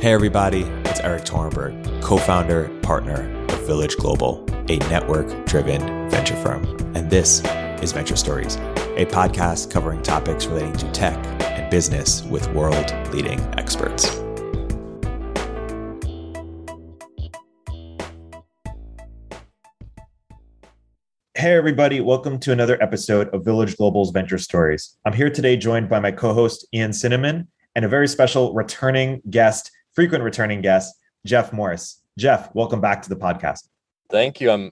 Hey, everybody, it's Erik Torenberg, co founder, partner of Village Global, a network driven venture firm. And this is Venture Stories, a podcast covering topics relating to tech and business with world leading experts. Hey, everybody, welcome to another episode of Village Global's Venture Stories. I'm here today joined by my co host, Ian Cinnamon, and a very special returning guest, frequent returning guest, Jeff Morris. Jeff, welcome back to the podcast. Thank you. I'm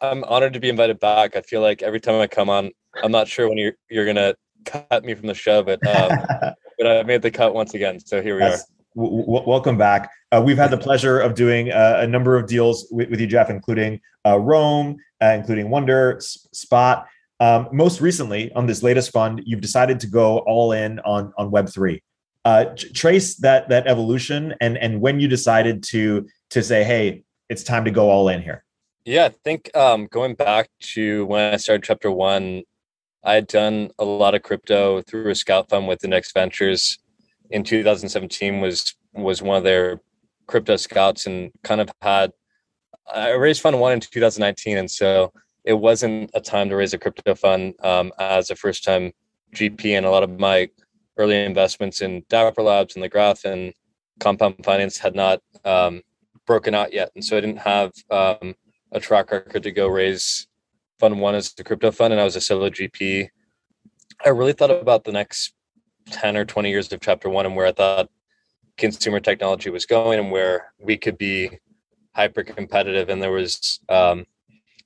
I'm honored to be invited back. I feel like every time I come on, I'm not sure when you're you're gonna cut me from the show, but um, but I made the cut once again. So here we are. W- w- welcome back. Uh, we've had the pleasure of doing uh, a number of deals with, with you, Jeff, including uh, Roam, uh, including Wonder, S- Spot. Um, most recently, on this latest fund, you've decided to go all in on on Web three uh, trace that that evolution and and when you decided to to say, hey, it's time to go all in here. Yeah, I think um, going back to when I started Chapter One, I had done a lot of crypto through a scout fund with the next Ventures. In 2017 was was one of their crypto scouts and kind of had I raised fund one in 2019, and so it wasn't a time to raise a crypto fund um, as a first time GP, and a lot of my early investments in Dapper Labs and the Graph and Compound Finance had not um, broken out yet, and so I didn't have um, a track record to go raise fund one as the crypto fund, and I was a solo GP. I really thought about the next ten or twenty years of Chapter One and where I thought consumer technology was going and where we could be hyper competitive. And there was um,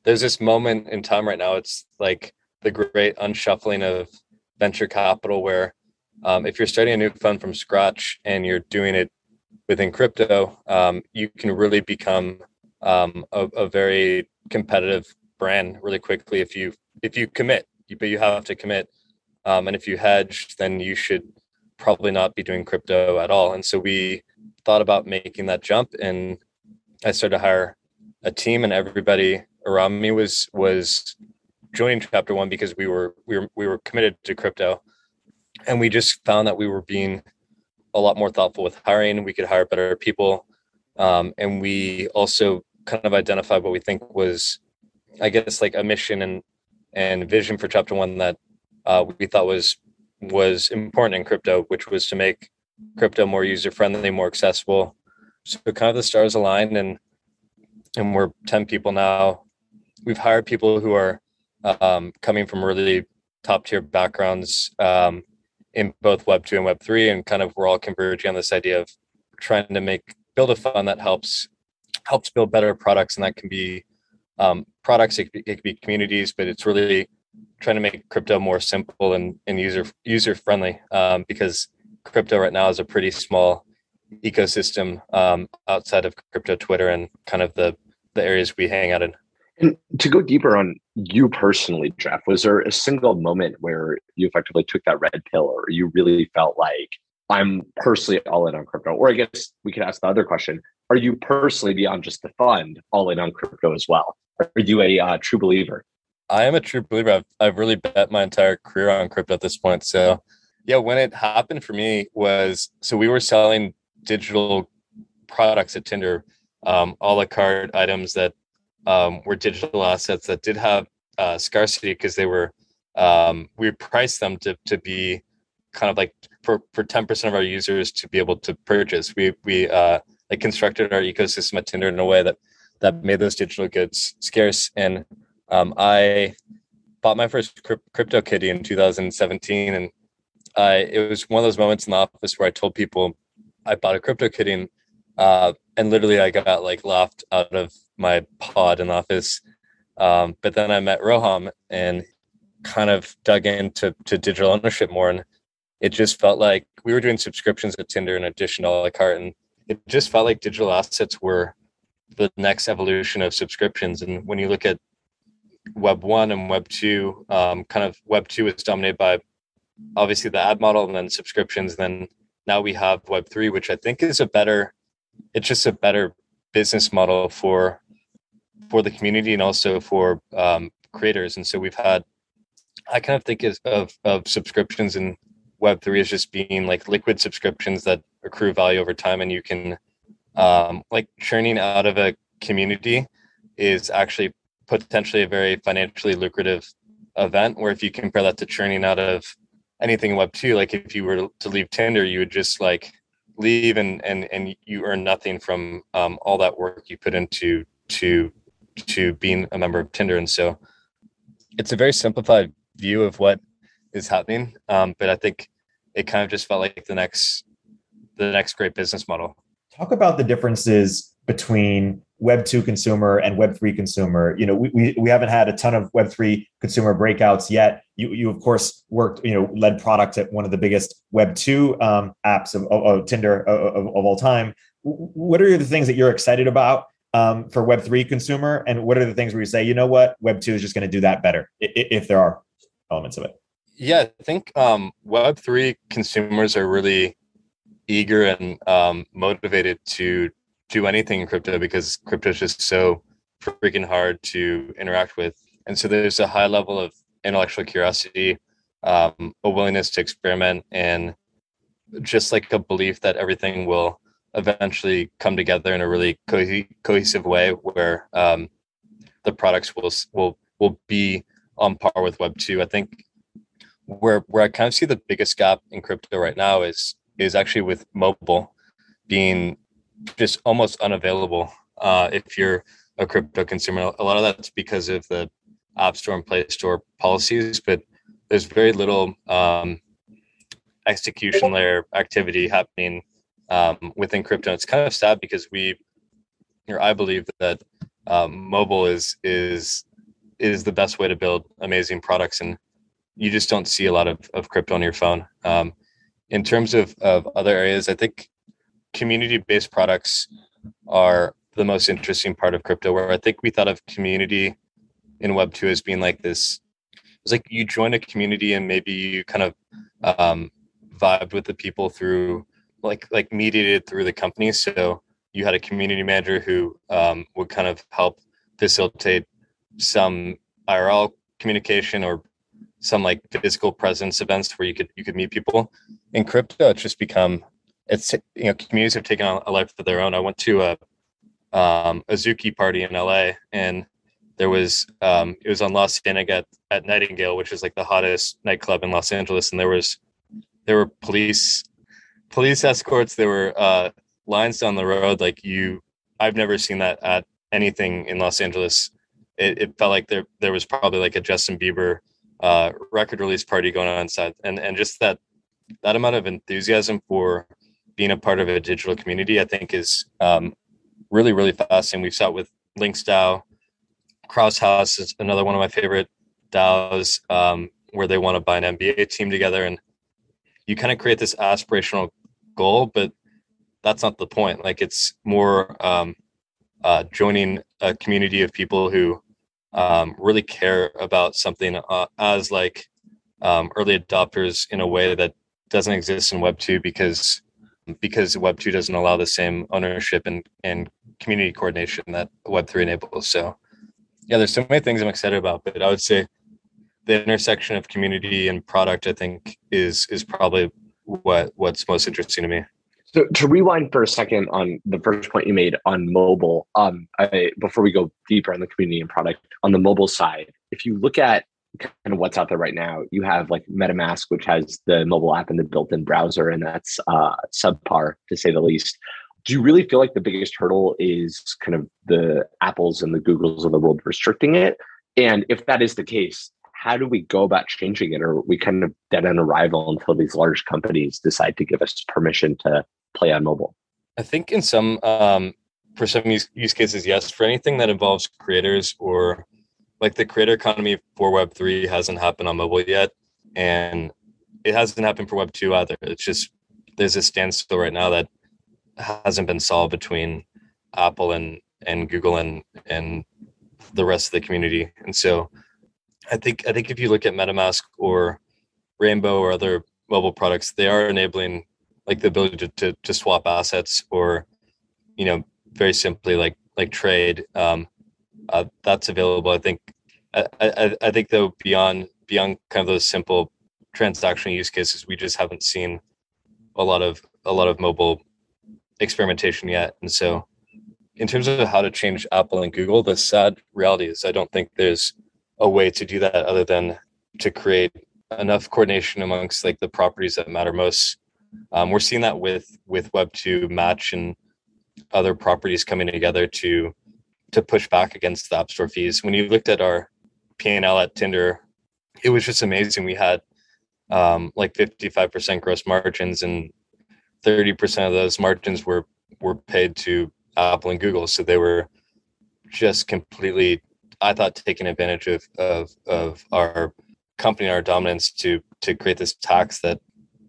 there's this moment in time right now. It's like the great unshuffling of venture capital where um, if you're starting a new fund from scratch and you're doing it within crypto, um, you can really become um, a, a, very competitive brand really quickly if you if you commit. But you have to commit, um, and if you hedge, then you should probably not be doing crypto at all. And so we thought about making that jump, and I started to hire a team, and everybody around me was was joining Chapter One because we were we were we were committed to crypto and we just found that we were being a lot more thoughtful with hiring. We could hire better people, um, and we also kind of identified what we think was, I guess, like a mission and and vision for Chapter One that uh, we thought was was important in crypto, which was to make crypto more user friendly, more accessible. So kind of the stars aligned, and and we're ten people now. We've hired people who are um, coming from really top tier backgrounds. Um, in both Web two and Web three, and kind of we're all converging on this idea of trying to make build a fund that helps helps build better products, and that can be um, products, it, it could be communities, but it's really trying to make crypto more simple and, and user user friendly um, because crypto right now is a pretty small ecosystem um, outside of crypto Twitter and kind of the the areas we hang out in. And to go deeper on you personally, Jeff, was there a single moment where you effectively took that red pill or you really felt like I'm personally all in on crypto? Or I guess we could ask the other question Are you personally, beyond just the fund, all in on crypto as well? Are you a uh, true believer? I am a true believer. I've, I've really bet my entire career on crypto at this point. So, yeah, when it happened for me was so we were selling digital products at Tinder, um, a la carte items that um, were digital assets that did have uh, scarcity because they were um, we priced them to to be kind of like for for ten percent of our users to be able to purchase. We we uh, like constructed our ecosystem at Tinder in a way that that made those digital goods scarce. And um, I bought my first crypto kitty in 2017, and I it was one of those moments in the office where I told people I bought a crypto kitty, and, uh, and literally I got like laughed out of my pod in the office. Um, but then I met Roham and kind of dug into to digital ownership more, and it just felt like we were doing subscriptions at Tinder in addition to a la carte, and it just felt like digital assets were the next evolution of subscriptions. And when you look at Web one and Web two, um, kind of Web two is dominated by obviously the ad model and then subscriptions. And then now we have Web three, which I think is a better, it's just a better business model for for the community and also for um, creators. And so we've had, I kind of think of, of subscriptions in Web3 as just being like liquid subscriptions that accrue value over time and you can um, like churning out of a community is actually potentially a very financially lucrative event. Where if you compare that to churning out of anything in Web two, like if you were to leave Tinder, you would just like leave and and and you earn nothing from um, all that work you put into to to being a member of Tinder. And so it's a very simplified view of what is happening. Um, but I think it kind of just felt like the next the next great business model. Talk about the differences between Web two consumer and Web three consumer. You know, we, we, we haven't had a ton of Web three consumer breakouts yet. You you of course worked you know led product at one of the biggest Web two um, apps of, of, of Tinder of, of, all time. What are the things that you're excited about um, for Web three consumer, and what are the things where you say, you know what, Web two is just going to do that better if there are elements of it? Yeah, I think um, Web three consumers are really eager and um, motivated to do anything in crypto because crypto is just so freaking hard to interact with, and so there's a high level of intellectual curiosity, um, a willingness to experiment, and just like a belief that everything will eventually come together in a really co- cohesive way where um, the products will will will be on par with Web two. I think where where I kind of see the biggest gap in crypto right now is is actually with mobile being just almost unavailable uh, if you're a crypto consumer. A lot of that's because of the App Store and Play Store policies, but there's very little um, execution layer activity happening um, within crypto. It's kind of sad because we, or I believe that um, mobile is is is the best way to build amazing products, and you just don't see a lot of, of crypto on your phone. Um, in terms of, of other areas, I think community based products are the most interesting part of crypto. Where I think we thought of community in Web two as being like this. It's like you join a community and maybe you kind of um, vibed with the people through like like mediated through the company. So you had a community manager who um, would kind of help facilitate some IRL communication or some like physical presence events where you could you could meet people. In crypto, it's just become it's you know communities have taken on a life of their own. I went to a um, Azuki party in LA, and there was um, it was on Los Cienega at, at Nightingale, which is like the hottest nightclub in Los Angeles, and there was there were police police escorts. There were uh, lines down the road. Like you, I've never seen that at anything in Los Angeles. It, it felt like there there was probably like a Justin Bieber uh, record release party going on inside, and and just that that amount of enthusiasm for being a part of a digital community, I think, is um, really really fascinating. We've saw it with Links DAO, Krause House is another one of my favorite DAOs um, where they want to buy an NBA team together, and you kind of create this aspirational goal, but that's not the point. Like it's more um, uh, joining a community of people who um, really care about something uh, as like um, early adopters in a way that doesn't exist in Web two because because Web two doesn't allow the same ownership and and community coordination that Web three enables. So yeah, there's so many things I'm excited about, but I would say the intersection of community and product, I think, is is probably what what's most interesting to me. So to rewind for a second on the first point you made on mobile, um, I, before we go deeper on the community and product on the mobile side, if you look at kind of what's out there right now, you have like MetaMask, which has the mobile app and the built-in browser, and that's uh, subpar to say the least. Do you really feel like the biggest hurdle is kind of the Apples and the Googles of the world restricting it? And if that is the case, how do we go about changing it? Or we kind of dead on arrival until these large companies decide to give us permission to play on mobile? I think in some um, for some use, use cases, yes. For anything that involves creators or like the creator economy for Web three hasn't happened on mobile yet, and it hasn't happened for Web two either. It's just there's a standstill right now that hasn't been solved between Apple and and Google and and the rest of the community. And so I think I think if you look at MetaMask or Rainbow or other mobile products, they are enabling like the ability to, to, to swap assets or you know very simply like like trade. Um, uh, that's available. I think I, I, I think though beyond beyond kind of those simple transactional use cases, we just haven't seen a lot of a lot of mobile experimentation yet. And so, in terms of how to change Apple and Google, the sad reality is I don't think there's a way to do that other than to create enough coordination amongst like the properties that matter most. Um, we're seeing that with with Web two Match and other properties coming together to to push back against the App Store fees. When you looked at our P and L at Tinder, it was just amazing. We had um, like 55% gross margins and 30% of those margins were were paid to Apple and Google. So they were just completely, I thought, taking advantage of of, of our company and our dominance to to create this tax that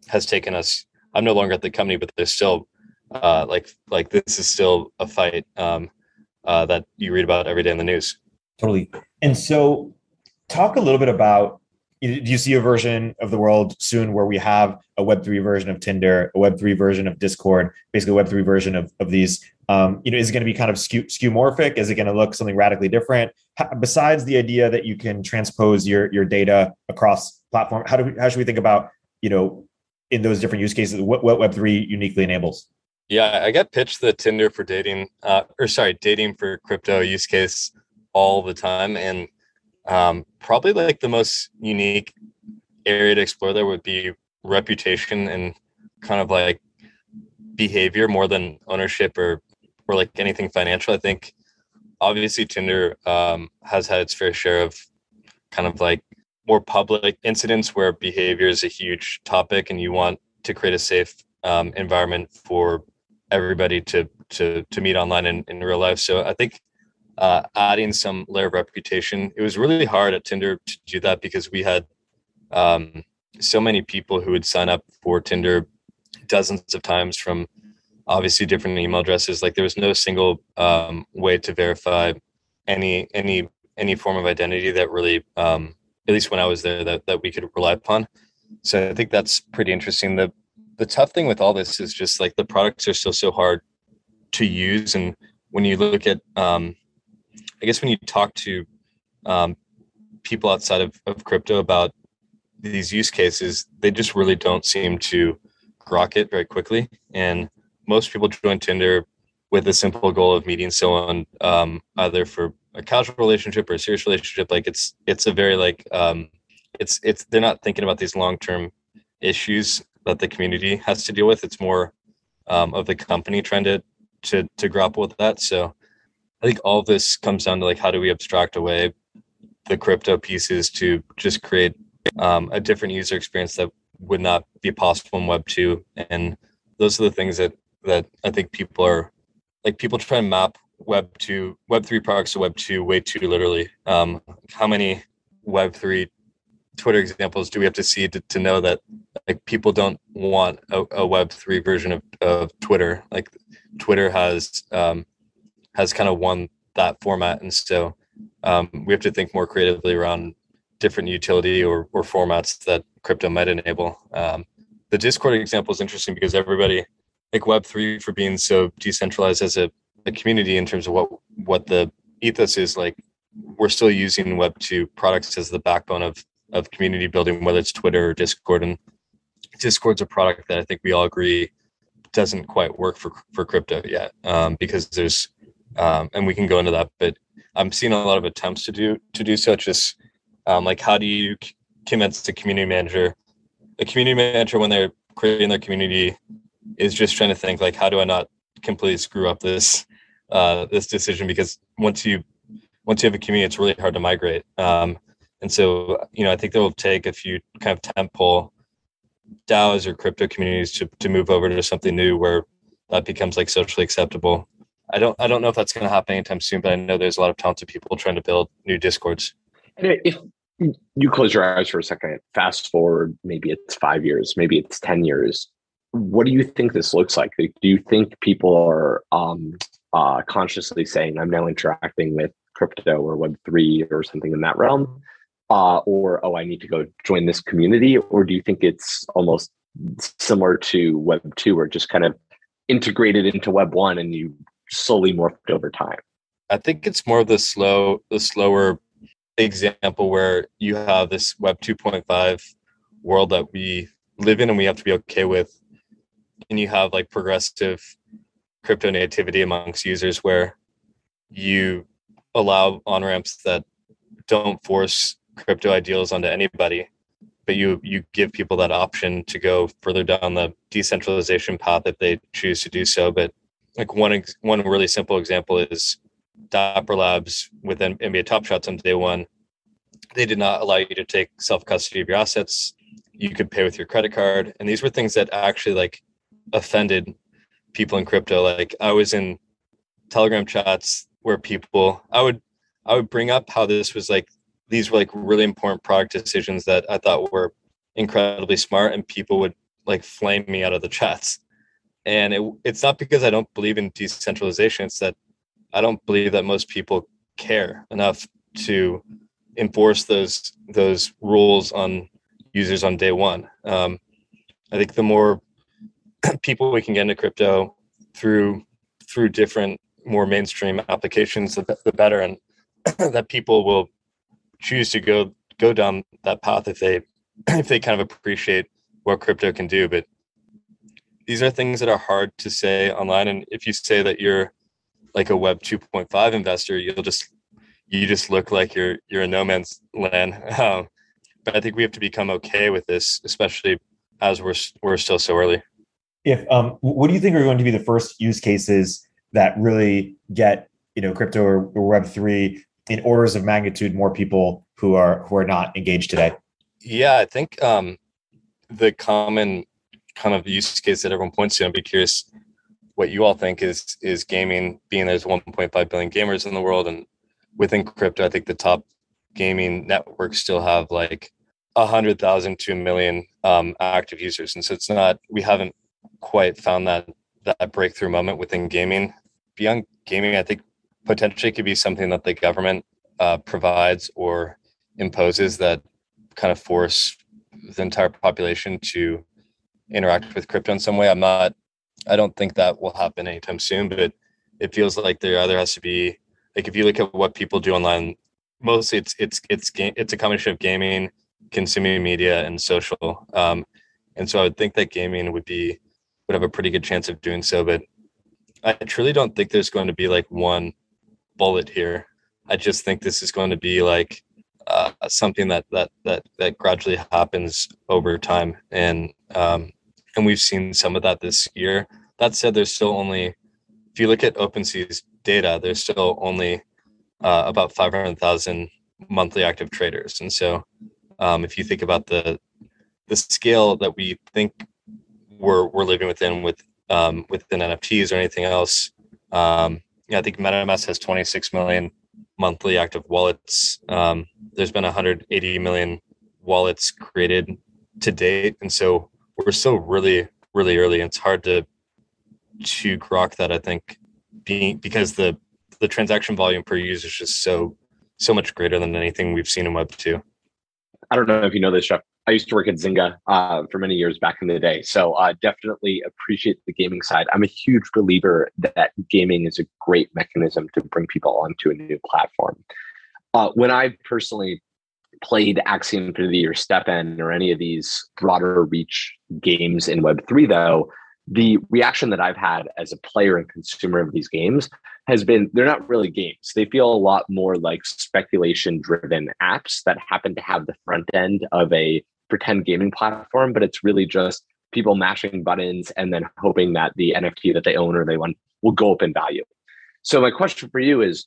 has taken us. I'm no longer at the company, but there's still uh, like like this is still a fight um, uh, that you read about every day in the news. Totally. And so, talk a little bit about do you see a version of the world soon where we have a web3 version of tinder a web3 version of discord basically a web3 version of, of these? Um, you know is it going to be kind of skew, skeuomorphic? Is it going to look something radically different? How, besides the idea that you can transpose your your data across platform how do we how should we think about you know in those different use cases what, what web3 uniquely enables? Yeah i get pitched the tinder for dating uh, or sorry dating for crypto use case all the time and um, probably like the most unique area to explore there would be reputation and kind of like behavior more than ownership or or like anything financial. I think obviously Tinder um, has had its fair share of kind of like more public incidents where behavior is a huge topic and you want to create a safe um, environment for everybody to to to meet online in, in real life. So I think uh, adding some layer of reputation. It was really hard at Tinder to do that because we had um, so many people who would sign up for Tinder dozens of times from obviously different email addresses. Like there was no single um, way to verify any any any form of identity that really, um, at least when I was there, that that we could rely upon. So I think that's pretty interesting. The the tough thing with all this is just like the products are still so hard to use, and when you look at um, I guess when you talk to um, people outside of, of crypto about these use cases, they just really don't seem to grok it very quickly. And most people join Tinder with a simple goal of meeting someone um, either for a casual relationship or a serious relationship. Like it's it's a very like um, it's it's they're not thinking about these long term issues that the community has to deal with. It's more um, of the company trying to to to grapple with that. So I think all this comes down to like how do we abstract away the crypto pieces to just create um, a different user experience that would not be possible in Web two, and those are the things that that I think people are like people try to map Web two, Web three products to Web two way too literally. Um, how many Web three Twitter examples do we have to see to, to know that like people don't want a, a Web three version of, of Twitter? Like Twitter has um, has kind of won that format. And so um, we have to think more creatively around different utility or, or formats that crypto might enable. Um, the Discord example is interesting because everybody, like Web3 for being so decentralized as a, a community in terms of what, what the ethos is like, we're still using Web2 products as the backbone of, of community building, whether it's Twitter or Discord. And Discord's a product that I think we all agree doesn't quite work for, for crypto yet um, because there's um, and we can go into that. But I'm seeing a lot of attempts to do to do so. Just um, like how do you convince a community manager, a community manager when they're creating their community is just trying to think like how do I not completely screw up this uh, this decision because once you once you have a community, it's really hard to migrate. Um, and so, you know, I think that will take a few kind of temple DAOs or crypto communities to, to move over to something new where that becomes like socially acceptable. I don't I don't know if that's going to happen anytime soon, but I know there's a lot of talented people trying to build new discords. And if you close your eyes for a second, fast forward, maybe it's five years, maybe it's ten years. What do you think this looks like? Do you think people are um, uh, consciously saying, "I'm now interacting with crypto or Web three or something in that realm," uh, or "Oh, I need to go join this community," or do you think it's almost similar to Web two, or just kind of integrated into Web one, and you slowly morphed over time? I think it's more of the slow, the slower example where you have this Web 2.5 world that we live in and we have to be okay with, and you have like progressive crypto nativity amongst users where you allow on ramps that don't force crypto ideals onto anybody but you you give people that option to go further down the decentralization path if they choose to do so but like one one really simple example is Dapper Labs with NBA Top Shots on day one. They did not allow you to take self custody of your assets. You could pay with your credit card, and these were things that actually like offended people in crypto. Like I was in Telegram chats where people I would I would bring up how this was like these were like really important product decisions that I thought were incredibly smart, and people would like flame me out of the chats. And it, it's not because I don't believe in decentralization; it's that I don't believe that most people care enough to enforce those those rules on users on day one. Um, I think the more people we can get into crypto through through different more mainstream applications, the, the better, and that people will choose to go go down that path if they if they kind of appreciate what crypto can do. But these are things that are hard to say online, and if you say that you're like a Web 2.5 investor, you'll just you just look like you're you're a no man's land. Um, but I think we have to become okay with this, especially as we're we're still so early. If um, what do you think are going to be the first use cases that really get you know crypto or, or Web three in orders of magnitude more people who are who are not engaged today? Yeah, I think um, the common kind of use case that everyone points to. I'd be curious what you all think is is gaming. Being there's 1.5 billion gamers in the world, and within crypto, I think the top gaming networks still have like a hundred thousand to a million um, active users, and so it's not we haven't quite found that that breakthrough moment within gaming. Beyond gaming, I think potentially could be something that the government uh, provides or imposes that kind of force the entire population to interact with crypto in some way. I'm not I don't think that will happen anytime soon, but it feels like there either has to be like if you look at what people do online, mostly it's it's it's game it's a combination of gaming, consuming media, and social. Um, and so I would think that gaming would be would have a pretty good chance of doing so, but I truly don't think there's going to be like one bullet here. I just think this is going to be like uh, something that that that that gradually happens over time, and um, and we've seen some of that this year. That said, there's still only, if you look at OpenSea's data, there's still only uh, about 500,000 monthly active traders. And so, um, if you think about the the scale that we think we're we're living within with um, within NFTs or anything else, um, yeah, I think MetaMask has 26 million monthly active wallets. Um, there's been 180 million wallets created to date, and so we're still really really early. and It's hard to to grok that. I think being because the the transaction volume per user is just so so much greater than anything we've seen in Web two. I don't know if you know this, Jeff. I used to work at Zynga uh, for many years back in the day, so uh, definitely appreciate the gaming side. I'm a huge believer that gaming is a great mechanism to bring people onto a new platform. Uh, when I personally played Axie Infinity or STEPN or any of these broader reach games in Web3, though, the reaction that I've had as a player and consumer of these games has been they're not really games. They feel a lot more like speculation driven apps that happen to have the front end of a pretend gaming platform, but it's really just people mashing buttons and then hoping that the NFT that they own or they want will go up in value. So, my question for you is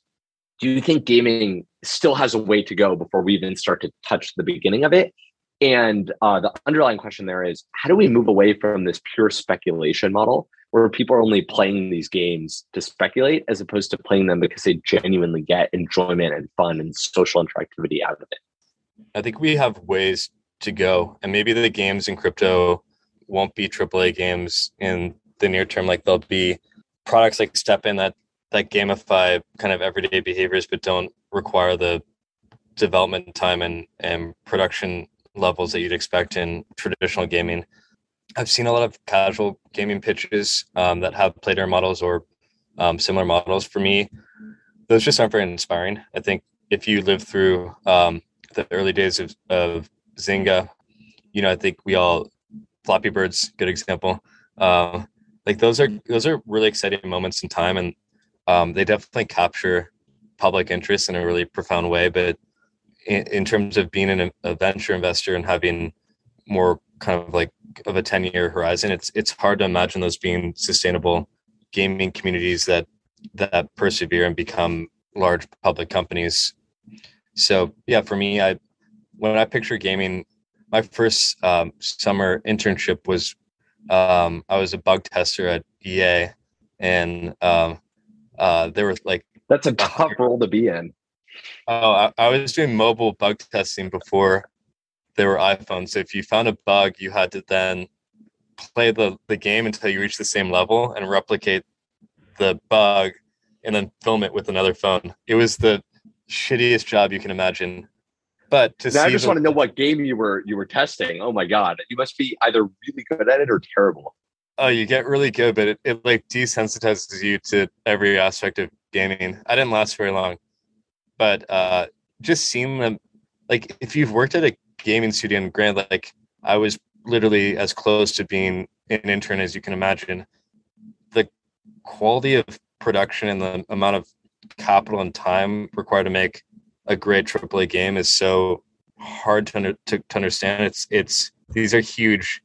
do you think gaming still has a way to go before we even start to touch the beginning of it? And uh, the underlying question there is how do we move away from this pure speculation model where people are only playing these games to speculate as opposed to playing them because they genuinely get enjoyment and fun and social interactivity out of it? I think we have ways to go. And maybe the games in crypto won't be AAA games in the near term. Like there'll be products like STEPN that that gamify kind of everyday behaviors but don't require the development time and and production levels that you'd expect in traditional gaming. I've seen a lot of casual gaming pitches um, that have player models or um, similar models for me. Those just aren't very inspiring. I think if you live through um, the early days of, of zynga you know i think we all Flappy Birds good example. Uh, like those are those are really exciting moments in time and um, they definitely capture public interest in a really profound way but in, in terms of being an, a venture investor and having more kind of like of a 10 year horizon it's it's hard to imagine those being sustainable gaming communities that that persevere and become large public companies. So yeah for me i when i picture gaming my first um, summer internship was um, i was a bug tester at ea and um, uh, there was like that's a tough role to be in oh I, I was doing mobile bug testing before there were iPhones. So if you found a bug, you had to then play the, the game until you reach the same level and replicate the bug and then film it with another phone. It was the shittiest job you can imagine. But to now I just the, want to know what game you were you were testing. Oh my god, you must be either really good at it or terrible. Oh, you get really good, but it, it like desensitizes you to every aspect of gaming. I didn't last very long, but uh, just seeing them, like if you've worked at a gaming studio in Grand like I was literally as close to being an intern as you can imagine. The quality of production and the amount of capital and time required to make a great AAA game is so hard to, to, to understand. It's it's these are huge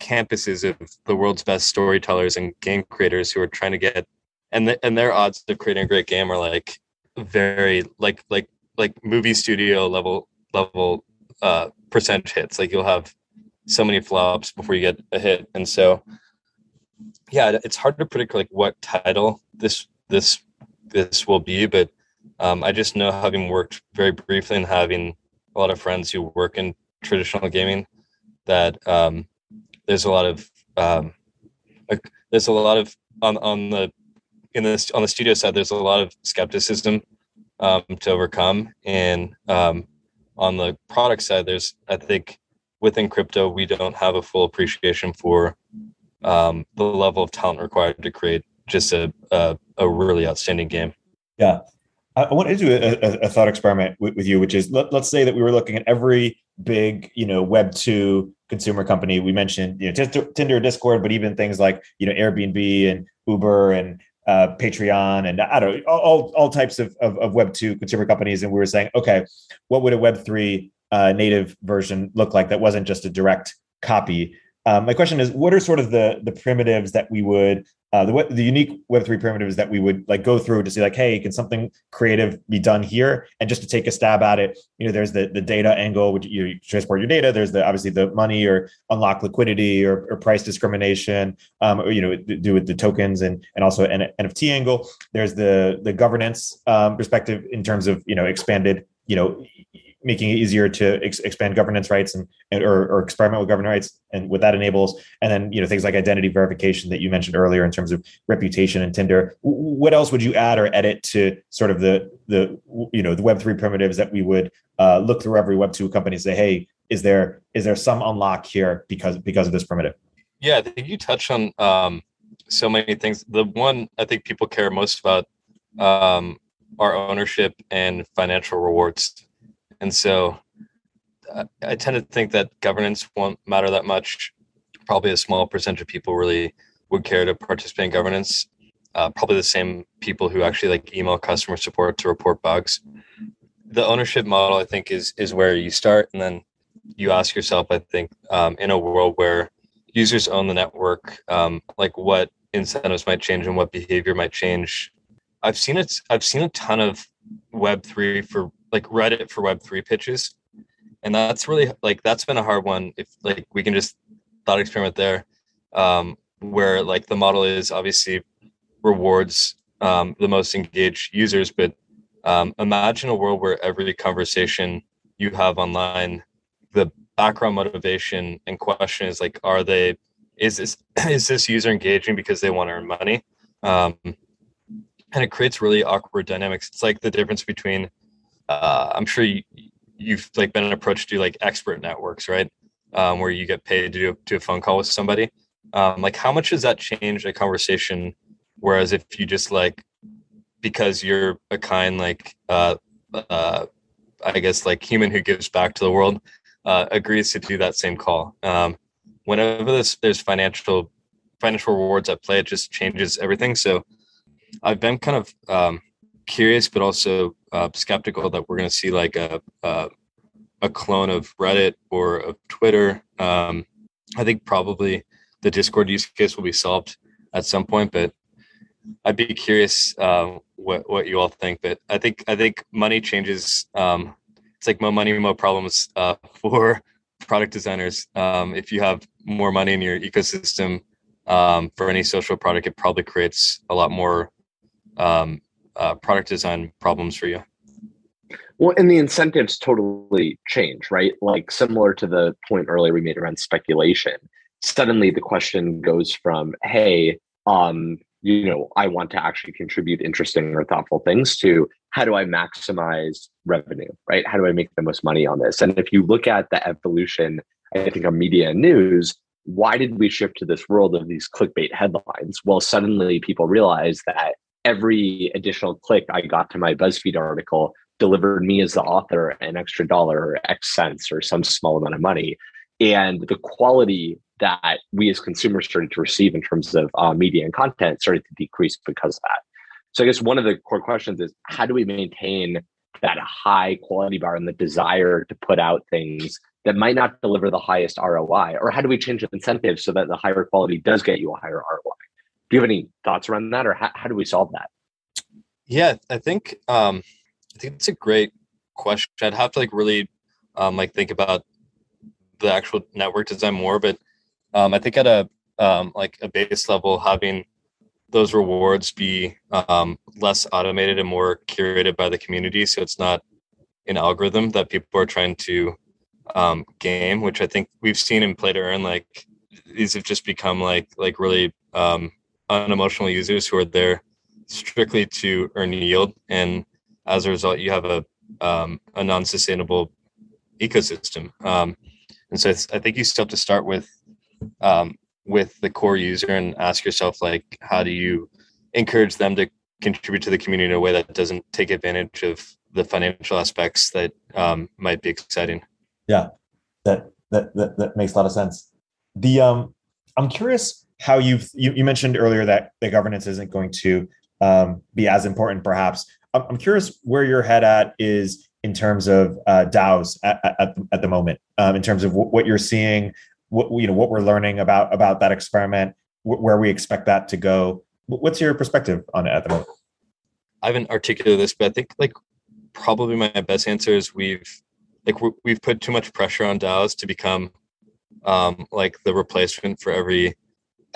campuses of the world's best storytellers and game creators who are trying to get and the, and their odds of creating a great game are like very like like like movie studio level level uh, percentage hits. Like you'll have so many flops before you get a hit, and so yeah, it's hard to predict like what title this this this will be. But um, I just know having worked very briefly and having a lot of friends who work in traditional gaming that um, there's a lot of um, like, there's a lot of on on the in this on the studio side there's a lot of skepticism um, to overcome and um, on the product side, there's I think within crypto we don't have a full appreciation for um, the level of talent required to create just a a, a really outstanding game. Yeah, I, want to do a, a, thought experiment with, with you, which is let, us say that we were looking at every big you know Web two consumer company. We mentioned you know Tinder, Discord, but even things like you know Airbnb and Uber and uh, Patreon and I don't know, all, all types of, of, of Web 2 consumer companies. And we were saying, okay, what would a Web 3 uh, native version look like that wasn't just a direct copy? Um, my question is, what are sort of the the primitives that we would uh, the the unique Web3 primitives that we would like go through to see like, hey, can something creative be done here? And just to take a stab at it, you know, there's the the data angle, which you transport your data. There's the obviously the money or unlock liquidity or, or price discrimination, um, or you know, do with the tokens and and also an NFT angle. There's the the governance um, perspective in terms of you know expanded you know making it easier to ex- expand governance rights and, and or, or, experiment with governance rights and what that enables. And then you know things like identity verification that you mentioned earlier in terms of reputation and tinder. What else would you add or edit to sort of the the you know the web3 primitives that we would uh, look through every web2 company and say hey is there is there some unlock here because because of this primitive? Yeah i think you touched on um, so many things. The one i think people care most about um, our ownership and financial rewards and so uh, I tend to think that governance won't matter that much. Probably a small percentage of people really would care to participate in governance. Uh, probably the same people who actually like email customer support to report bugs. The ownership model, I think, is is where you start, and then you ask yourself, I think, um, in a world where users own the network, um, like what incentives might change and what behavior might change. I've seen it. I've seen a ton of Web three for like Reddit for Web three pitches, and that's really like that's been a hard one. If like we can just thought experiment there, um, where like the model is obviously rewards um, the most engaged users, but um, imagine a world where every conversation you have online, the background motivation and question is like, are they is this is this user engaging because they want to earn money? Um, and it creates really awkward dynamics. It's like the difference between uh, I'm sure you, you've like been approached to like expert networks, right? Um, where you get paid to do, do a phone call with somebody. Um, like how much does that change a conversation? Whereas if you just like, because you're a kind, like, uh, uh, I guess like human who gives back to the world, uh, agrees to do that same call. Um, whenever there's financial financial rewards at play, it just changes everything. So I've been kind of um, curious, but also uh, skeptical that we're going to see like a, a, a clone of Reddit or of Twitter. Um, I think probably the Discord use case will be solved at some point, but I'd be curious uh, what what you all think. But I think I think money changes. Um, it's like more money, more problems uh, for product designers. Um, if you have more money in your ecosystem um, for any social product, it probably creates a lot more um, uh, product design problems for you. Well, and the incentives totally change, right? Like similar to the point earlier we made around speculation. Suddenly, the question goes from, "Hey, um, you know, I want to actually contribute interesting or thoughtful things to how do I maximize revenue, right? How do I make the most money on this? And if you look at the evolution, I think of media and news, why did we shift to this world of these clickbait headlines? Well, suddenly people realize that every additional click I got to my BuzzFeed article delivered me as the author an extra dollar or X cents or some small amount of money. And the quality that we as consumers started to receive in terms of uh, media and content started to decrease because of that. So I guess one of the core questions is how do we maintain that high quality bar and the desire to put out things that might not deliver the highest ROI? Or how do we change incentives so that the higher quality does get you a higher ROI? Do you have any thoughts around that or how, how do we solve that? Yeah, I think um, I think it's a great question. I'd have to like really um, like think about the actual network design more, but um, I think at a um, like a base level, having those rewards be um, less automated and more curated by the community, so it's not an algorithm that people are trying to um, game, which I think we've seen in play to earn. Like these have just become like like really um, unemotional users who are there strictly to earn yield, and as a result, you have a um, a non-sustainable ecosystem. Um, and so I think you still have to start with um, with the core user and ask yourself like, how do you encourage them to contribute to the community in a way that doesn't take advantage of the financial aspects that um, might be exciting. Yeah, that, that that that makes a lot of sense. The um, I'm curious how you've you, you mentioned earlier that the governance isn't going to um, be as important, perhaps. I'm, I'm curious where your head at is in terms of uh, DAOs at, at, at the moment, um, in terms of w- what you're seeing, what you know, what we're learning about about that experiment, w- where we expect that to go. What's your perspective on it at the moment? I haven't articulated this, but I think like probably my best answer is we've like we've put too much pressure on DAOs to become um, like the replacement for every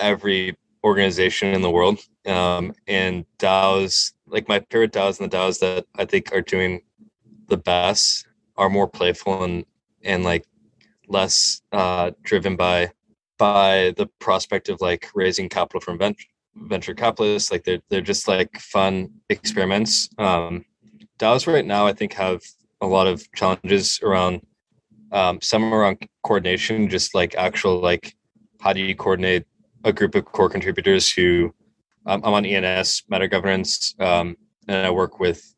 every organization in the world. Um, and DAOs, like my favorite DAOs and the DAOs that I think are doing the best are more playful and and like less uh, driven by by the prospect of like raising capital from venture venture capitalists. Like they're they're just like fun experiments. Um, DAOs right now, I think, have a lot of challenges around um, some around coordination, just like actual like how do you coordinate a group of core contributors who um, I'm on ENS meta governance um, and I work with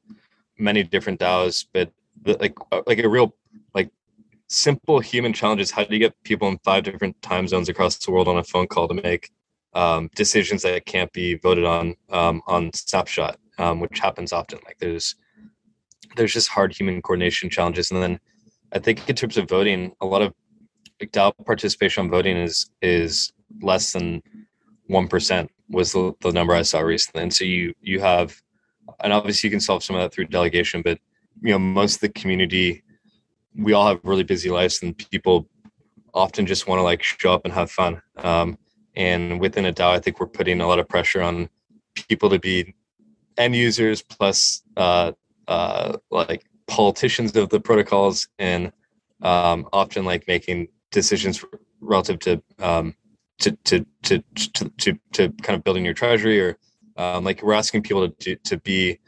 many different DAOs, but the, like uh, like a real like simple human challenge is how do you get people in five different time zones across the world on a phone call to make um, decisions that can't be voted on um, on snapshot, um, which happens often. Like there's there's just hard human coordination challenges, and then I think in terms of voting, a lot of DAO participation on voting is is less than one percent was the, the number I saw recently, and so you you have and obviously you can solve some of that through delegation but you know most of the community we all have really busy lives and people often just want to like show up and have fun. Um, and within a dao i think we're putting a lot of pressure on people to be end users plus uh, uh, like politicians of the protocols and um, often like making decisions relative to um, to, to, to to to kind of building your treasury or um, like we're asking people to to be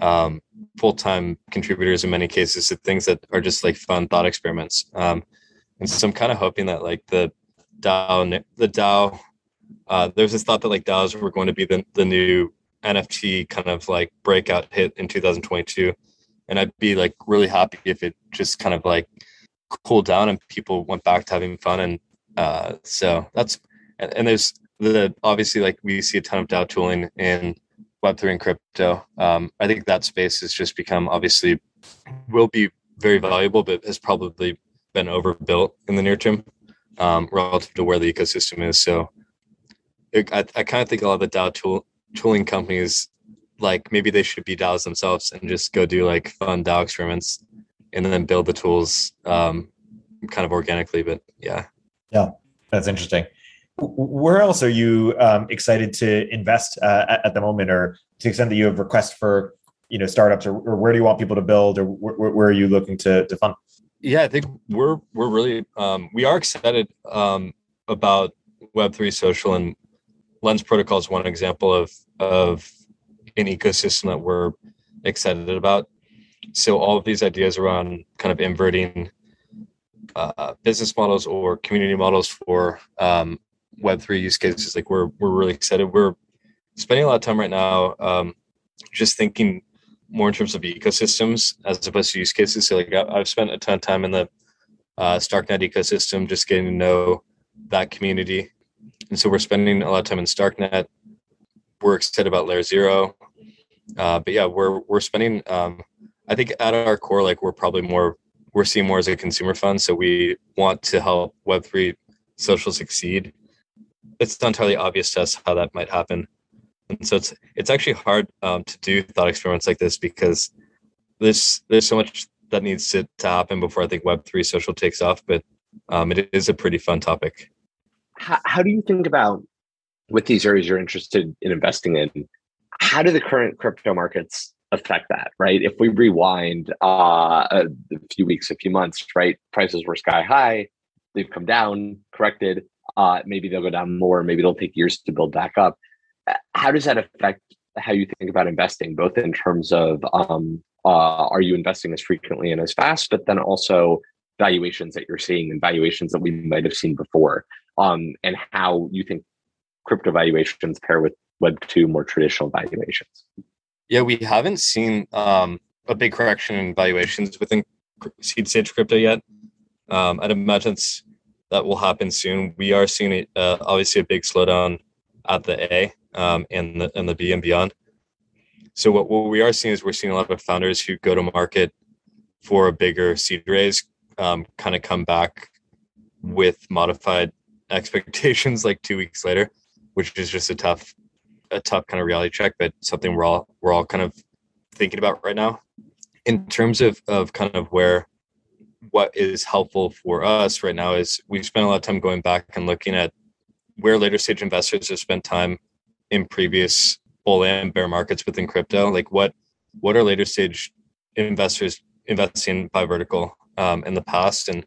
um, full-time contributors in many cases to things that are just like fun thought experiments. Um, and so I'm kind of hoping that like the DAO, the DAO, uh, there's this thought that like DAOs were going to be the, the new NFT kind of like breakout hit in 2022. And I'd be like really happy if it just kind of like cooled down and people went back to having fun. And uh, so that's, and, and there's the obviously like we see a ton of DAO tooling in Web3 and crypto. Um, I think that space has just become obviously will be very valuable, but has probably been overbuilt in the near term um, relative to where the ecosystem is. So it, I, I kind of think a lot of the DAO tool, tooling companies, like maybe they should be DAOs themselves and just go do like fun DAO experiments and then build the tools um, kind of organically. But yeah. Yeah, that's interesting. Where else are you um, excited to invest uh, at, at, the moment, or to the extent that you have requests for you know startups, or, or where do you want people to build, or wh- where are you looking to, to fund? Yeah, I think we're we're really um, we are excited um, about Web three social and Lens Protocol is one example of of an ecosystem that we're excited about. So all of these ideas around kind of inverting uh, business models or community models for um, Web three use cases, like we're we're really excited. We're spending a lot of time right now um, just thinking more in terms of ecosystems as opposed to use cases. So like I've spent a ton of time in the uh, Starknet ecosystem, just getting to know that community. And so we're spending a lot of time in Starknet. We're excited about Layer Zero, uh, but yeah, we're we're spending. Um, I think at our core, like we're probably more we're seeing more as a consumer fund. So we want to help Web three social succeed. It's not entirely obvious to us how that might happen and so it's it's actually hard um, to do thought experiments like this because there's there's so much that needs to, to happen before I think Web three social takes off. But um, it is a pretty fun topic. How, how do you think about with these areas you're interested in investing in? How do the current crypto markets affect that? Right? If we rewind uh, a few weeks, a few months, right? Prices were sky high. They've come down, corrected. Uh, maybe they'll go down more. Maybe it'll take years to build back up how does that affect how you think about investing, both in terms of um, uh, are you investing as frequently and as fast, but then also valuations that you're seeing and valuations that we might have seen before, um, and how you think crypto valuations pair with Web two more traditional valuations. Yeah, we haven't seen um, a big correction in valuations within seed stage crypto yet. Um, I'd imagine that will happen soon. We are seeing uh, obviously a big slowdown at the A um, and the and the B and beyond. So what, what we are seeing is we're seeing a lot of founders who go to market for a bigger seed raise um, kind of come back with modified expectations like two weeks later, which is just a tough a tough kind of reality check, but something we're all we're all kind of thinking about right now. In terms of of kind of where what is helpful for us right now is we've spent a lot of time going back and looking at where later stage investors have spent time in previous bull and bear markets within crypto. Like what what are later stage investors investing by vertical um, in the past? And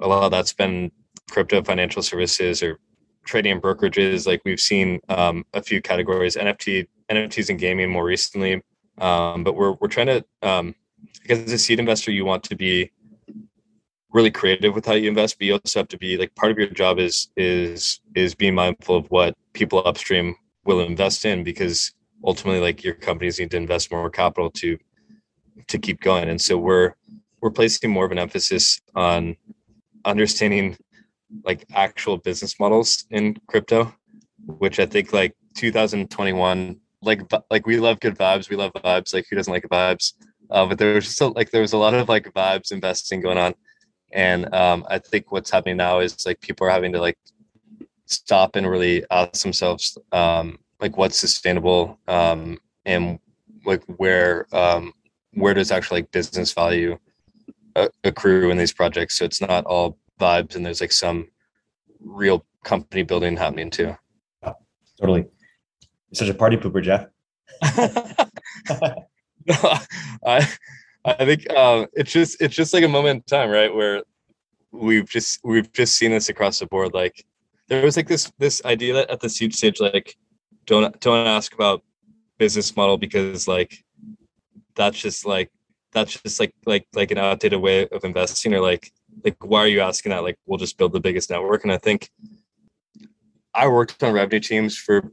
a lot of that's been crypto financial services or trading and brokerages. Like we've seen um, a few categories nft nfts and gaming more recently. Um, but we're, we're trying to um, because as a seed investor you want to be really creative with how you invest but you also have to be like part of your job is is is being mindful of what people upstream will invest in because ultimately like your companies need to invest more capital to to keep going. And so we're we're placing more of an emphasis on understanding like actual business models in crypto which i think like 2021 like like we love good vibes we love vibes like who doesn't like vibes? Uh, but there was just a, like there was a lot of like vibes investing going on and um, i think what's happening now is like people are having to like stop and really ask themselves um, like what's sustainable um, and like where um, where does actually like business value uh, accrue in these projects? So it's not all vibes and there's like some real company building happening too. Totally. You're such a party pooper jeff. No, i i think uh, it's just it's just like a moment in time right where we've just we've just seen this across the board. Like there was like this this idea that at the seed stage like don't don't ask about business model because like that's just like that's just like like like an outdated way of investing or like like why are you asking that? Like we'll just build the biggest network. And i think i worked on revenue teams for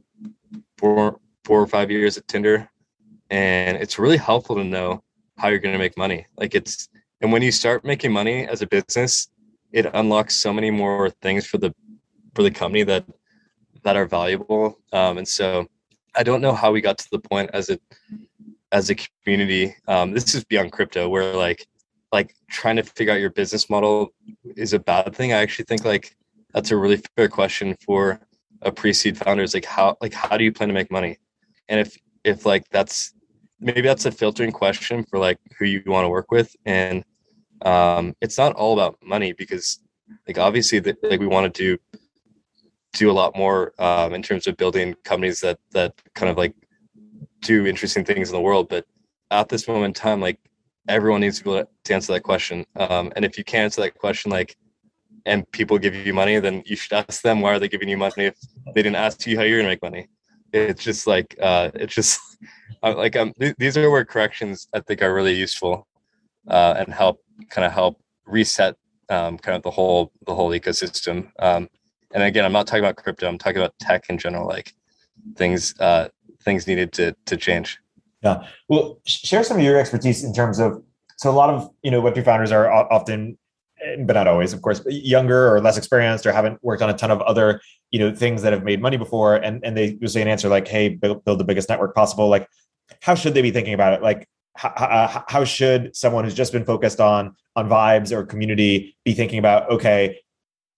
four four or five years at tinder and it's really helpful to know how you're going to make money like it's and when you start making money as a business it unlocks so many more things for the for the company that that are valuable. Um, and so I don't know how we got to the point as a as a community. Um, this is beyond crypto, where like like trying to figure out your business model is a bad thing. I actually think like that's a really fair question for a pre-seed founder. Is like how like how do you plan to make money? And if if like that's maybe that's a filtering question for like who you want to work with and um it's not all about money because like obviously the, like we want to do do a lot more um in terms of building companies that that kind of like do interesting things in the world but at this moment in time like everyone needs to be able to answer that question um and if you can't answer that question like and people give you money then you should ask them why are they giving you money if they didn't ask you how you're gonna make money. It's just like uh it's just like um th- these are where corrections i think are really useful uh and help kind of help reset um kind of the whole the whole ecosystem um and again i'm not talking about crypto i'm talking about tech in general like things uh things needed to to change yeah well share some of your expertise in terms of so a lot of you know web3 founders are often but not always, of course, younger or less experienced or haven't worked on a ton of other, you know, things that have made money before. And, and they usually an answer like, Hey, build, build the biggest network possible. Like, how should they be thinking about it? Like, how, uh, how should someone who's just been focused on, on vibes or community be thinking about, okay,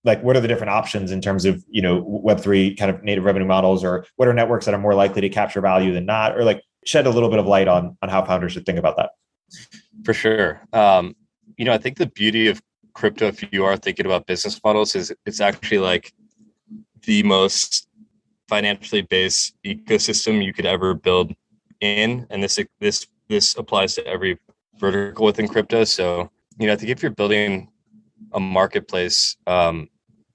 like what are the different options in terms of, you know, web3 kind of native revenue models or what are networks that are more likely to capture value than not, or like shed a little bit of light on, on how founders should think about that. For sure. Um, you know, I think the beauty of crypto if you are thinking about business models is it's actually like the most financially based ecosystem you could ever build in and this this this applies to every vertical within crypto so you know i think if you're building a marketplace um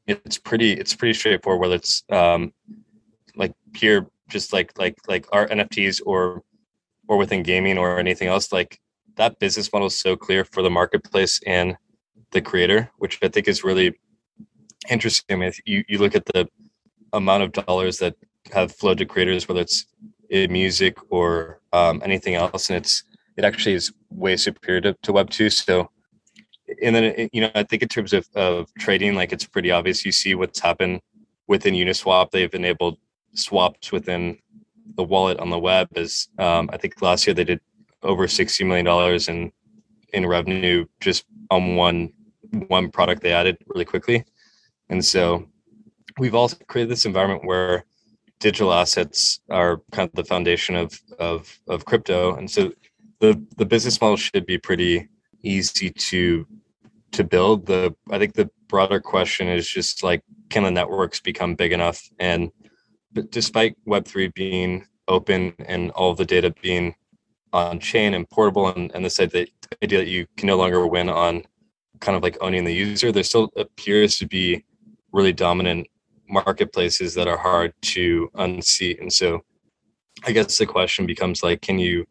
it's pretty it's pretty straightforward whether it's um like pure just like like like our nfts or or within gaming or anything else like that business model is so clear for the marketplace and the creator, which I think is really interesting. I mean, you, you look at the amount of dollars that have flowed to creators, whether it's music or um, anything else, and it's it actually is way superior to, to Web two. So, and then you know, I think in terms of of trading, like it's pretty obvious. You see what's happened within Uniswap. They've enabled swaps within the wallet on the web. As um, I think last year they did over sixty million dollars in in revenue just on one one product they added really quickly. And so we've also created this environment where digital assets are kind of the foundation of of of crypto. And so the the business model should be pretty easy to to build. The I think the broader question is just like can the networks become big enough? And despite Web3 being open and all the data being on chain and portable and, and this idea that you can no longer win on kind of like owning the user, there still appears to be really dominant marketplaces that are hard to unseat. And so I guess the question becomes like, can you,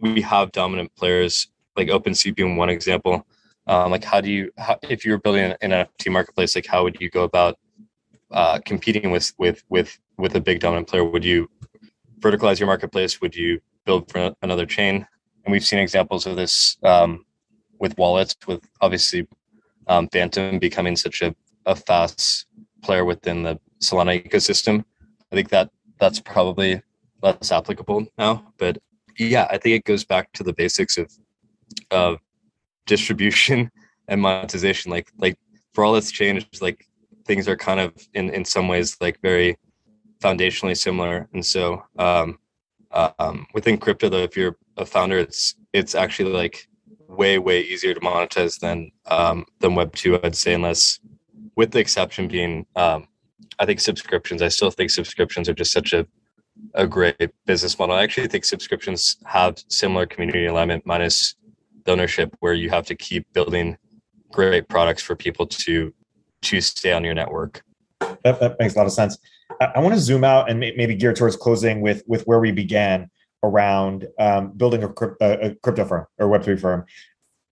we have dominant players like OpenSea being one example. Um, like how do you, how, if you're building an, an NFT marketplace, like how would you go about uh, competing with, with, with, with a big dominant player? Would you verticalize your marketplace? Would you build for another chain? And we've seen examples of this um, with wallets, with obviously um, Phantom becoming such a, a fast player within the Solana ecosystem. I think that that's probably less applicable now. But yeah, I think it goes back to the basics of of distribution and monetization. Like like for all that's changed, like things are kind of in in some ways like very foundationally similar. And so um, um, within crypto, though, if you're a founder, it's it's actually like way way easier to monetize than um, than Web two. I'd say, unless with the exception being, um, I think subscriptions. I still think subscriptions are just such a a great business model. I actually think subscriptions have similar community alignment minus the ownership, where you have to keep building great products for people to to stay on your network. That, that makes a lot of sense. I, I want to zoom out and maybe gear towards closing with with where we began around um, building a, a, crypto firm or Web3 firm.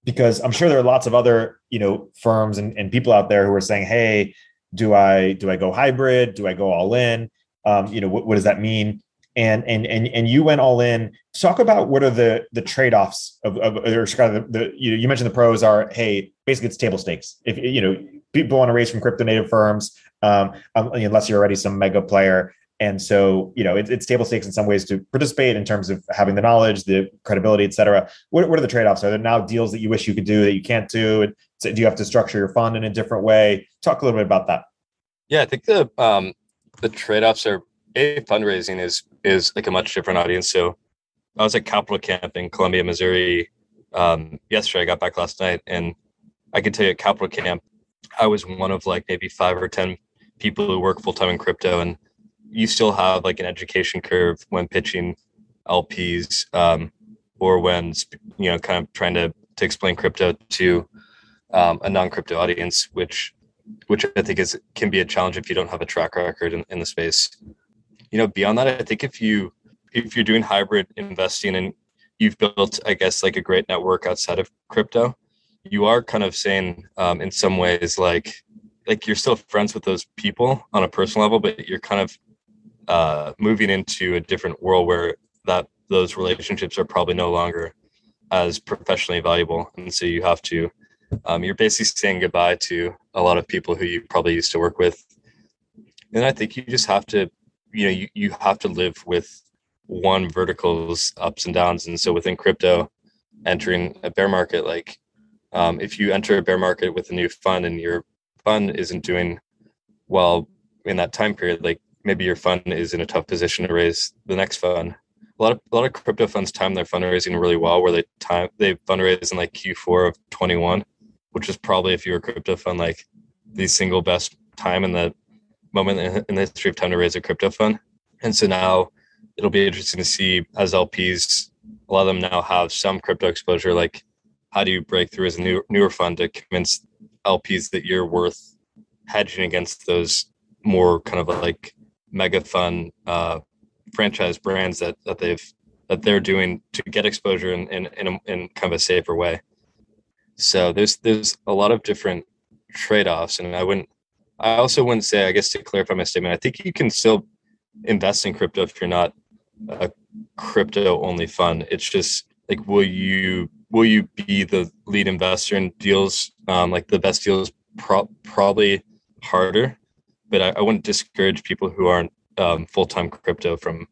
Because I'm sure there are lots of other, you know, firms and, and people out there who are saying, "Hey, do I do I go hybrid? Do I go all in? Um, you know, what, what does that mean?" And and and and you went all in. Talk about what are the the trade offs of, of or kind of the, the you know you mentioned the pros are hey basically it's table stakes if you know people want to raise from crypto native firms um, unless you're already some mega player. And so, you know, it, it's table stakes in some ways to participate in terms of having the knowledge, the credibility, et cetera. What, what are the trade offs? Are there now deals that you wish you could do that you can't do? And do you have to structure your fund in a different way? Talk a little bit about that. Yeah, I think the um, the trade offs are a fundraising is is like a much different audience. So I was at Capital Camp in Columbia, Missouri um, yesterday. I got back last night, and I can tell you at Capital Camp, I was one of like maybe five or ten people who work full time in crypto, and you still have like an education curve when pitching LPs um, or when you know kind of trying to to explain crypto to um, a non crypto audience, which which I think is can be a challenge if you don't have a track record in, in the space. You know, beyond that, I think if you if you're doing hybrid investing and you've built, I guess, like a great network outside of crypto, you are kind of saying um, in some ways like like you're still friends with those people on a personal level, but you're kind of uh, moving into a different world where that those relationships are probably no longer as professionally valuable, and so you have to um, you're basically saying goodbye to a lot of people who you probably used to work with. And I think you just have to, you know, you, you have to live with one vertical's ups and downs. And so within crypto, entering a bear market, like um, if you enter a bear market with a new fund and your fund isn't doing well in that time period, like maybe your fund is in a tough position to raise the next fund. A lot of a lot of crypto funds time their fundraising really well, where they time they fundraise in like Q4 of 21, which is probably if you're a crypto fund like the single best time in the moment in the history of time to raise a crypto fund. And so now it'll be interesting to see as LPs, a lot of them now have some crypto exposure. Like, how do you break through as a new, newer fund to convince LPs that you're worth hedging against those more kind of like mega fund uh, franchise brands that that they've that they're doing to get exposure in in in, a, in kind of a safer way. So there's there's a lot of different trade-offs, and I wouldn't. I also wouldn't say. I guess to clarify my statement, I think you can still invest in crypto if you're not a crypto only fund. It's just like will you will you be the lead investor in deals um, like the best deals pro- probably harder, but I, I, wouldn't discourage people who aren't um, full time crypto from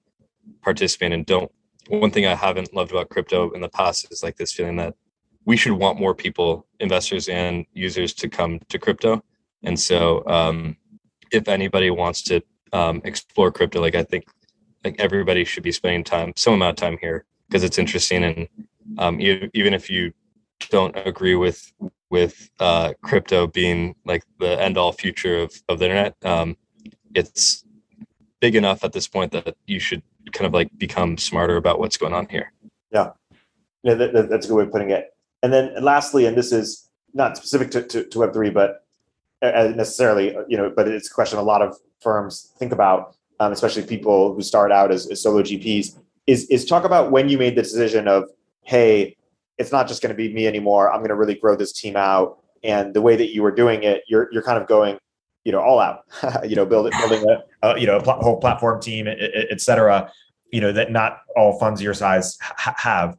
participating and don't. One thing I haven't loved about crypto in the past is like this feeling that we should want more people, investors and users, to come to crypto. And so, um, if anybody wants to um, explore crypto, like I think, like everybody should be spending time, some amount of time here because it's interesting. And um, even if you don't agree with with uh, crypto being like the end all future of of the internet, um, it's big enough at this point that you should kind of like become smarter about what's going on here. Yeah, yeah, that, that's a good way of putting it. And then lastly, and this is not specific to, to, to Web3, but uh, uh, necessarily, uh, you know, but it's a question a lot of firms think about, um, especially people who start out as, as solo GPs, is, is talk about when you made the decision of, hey, it's not just going to be me anymore. I'm going to really grow this team out. And the way that you were doing it, you're, you're kind of going, you know, all out, you know, building, building a, a you know, a pl- whole platform team, et, et cetera, you know, that not all funds your size ha- have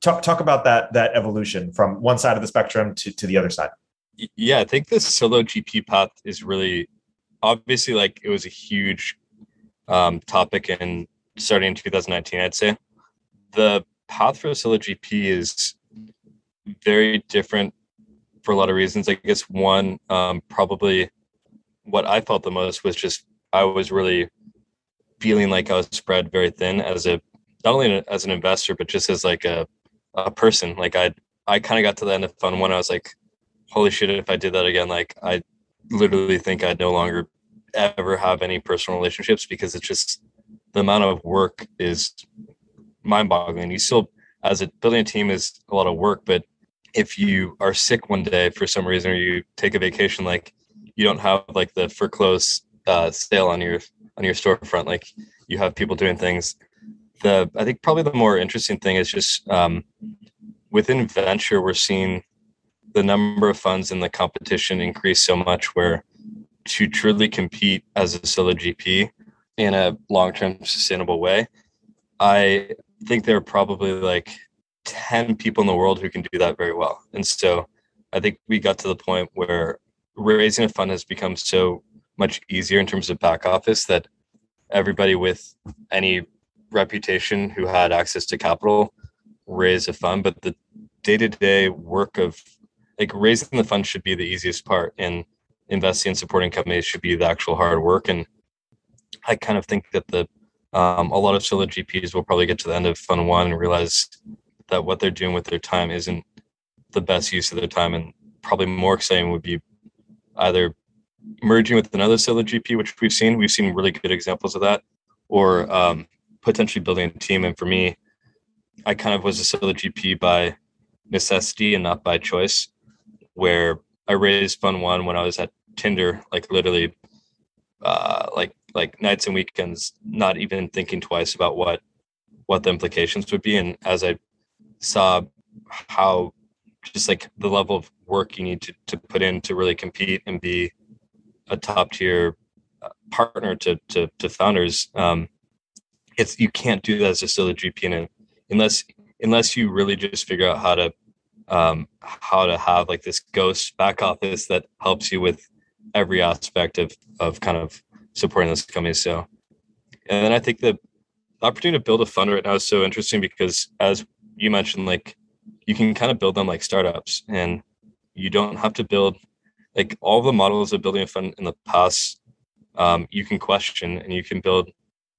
talk talk about that that evolution from one side of the spectrum to, to the other side yeah i think the solo gp path is really obviously like it was a huge um, topic in starting in 2019 i'd say the path for solo gp is very different for a lot of reasons i guess one um, probably what i felt the most was just i was really feeling like i was spread very thin as a not only as an investor but just as like a a person. Like I I kind of got to the end of fund one. I was like, holy shit, if I did that again, like I literally think I'd no longer ever have any personal relationships because it's just the amount of work is mind boggling. You still as a building a team is a lot of work, but if you are sick one day for some reason or you take a vacation, like you don't have like the for close uh, sale on your on your storefront. Like you have people doing things the I think probably the more interesting thing is just um, within venture we're seeing the number of funds in the competition increase so much where to truly compete as a solo GP in a long-term sustainable way, I think there are probably like 10 people in the world who can do that very well. And so I think we got to the point where raising a fund has become so much easier in terms of back office that everybody with any reputation who had access to capital raise a fund, but the day to day work of like raising the fund should be the easiest part, and investing and supporting companies should be the actual hard work. And I kind of think that the um, a lot of solo GPs will probably get to the end of fund one and realize that what they're doing with their time isn't the best use of their time, and probably more exciting would be either merging with another solo GP, which we've seen. We've seen really good examples of that, or um, potentially building a team. And for me, I kind of was a solo GP by necessity and not by choice, where I raised fund one when I was at Tinder, like literally, uh, like like nights and weekends, not even thinking twice about what what the implications would be. And as I saw how just like the level of work you need to, to put in to really compete and be a top tier uh, partner to, to, to founders, um, it's you can't do that as a solo GP unless unless you really just figure out how to um, how to have like this ghost back office that helps you with every aspect of of kind of supporting those companies. So, and then I think the opportunity to build a fund right now is so interesting because as you mentioned, like you can kind of build them like startups and you don't have to build like all the models of building a fund in the past um, you can question and you can build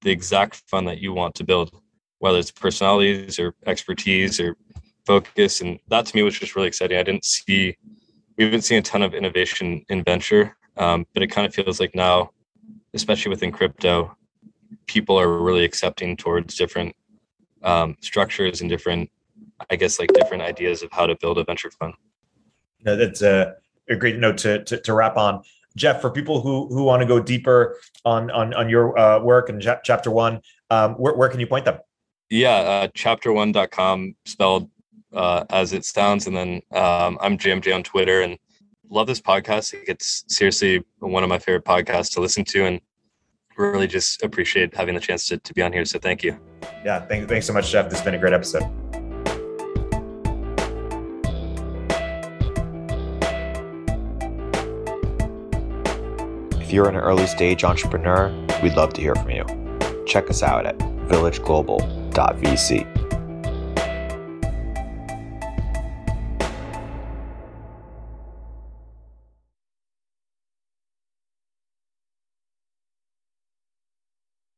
the exact fund that you want to build, whether it's personalities or expertise or focus. And that to me was just really exciting. I didn't see, we haven't seen a ton of innovation in venture, um, but it kind of feels like now, especially within crypto, people are really accepting towards different um, structures and different, I guess, like different ideas of how to build a venture fund. No, that's a, a great note to, to, to wrap on. Jeff, for people who who want to go deeper on on on your uh, work and ch- chapter one, um, where, where can you point them? Yeah, uh, chapter1.com spelled uh, as it sounds. And then um, I'm JMJ on Twitter and love this podcast. It's seriously one of my favorite podcasts to listen to and really just appreciate having the chance to, to be on here. So thank you. Yeah, thanks, thanks so much, Jeff. This has been a great episode. If you're an early stage entrepreneur, we'd love to hear from you. Check us out at villageglobal.vc.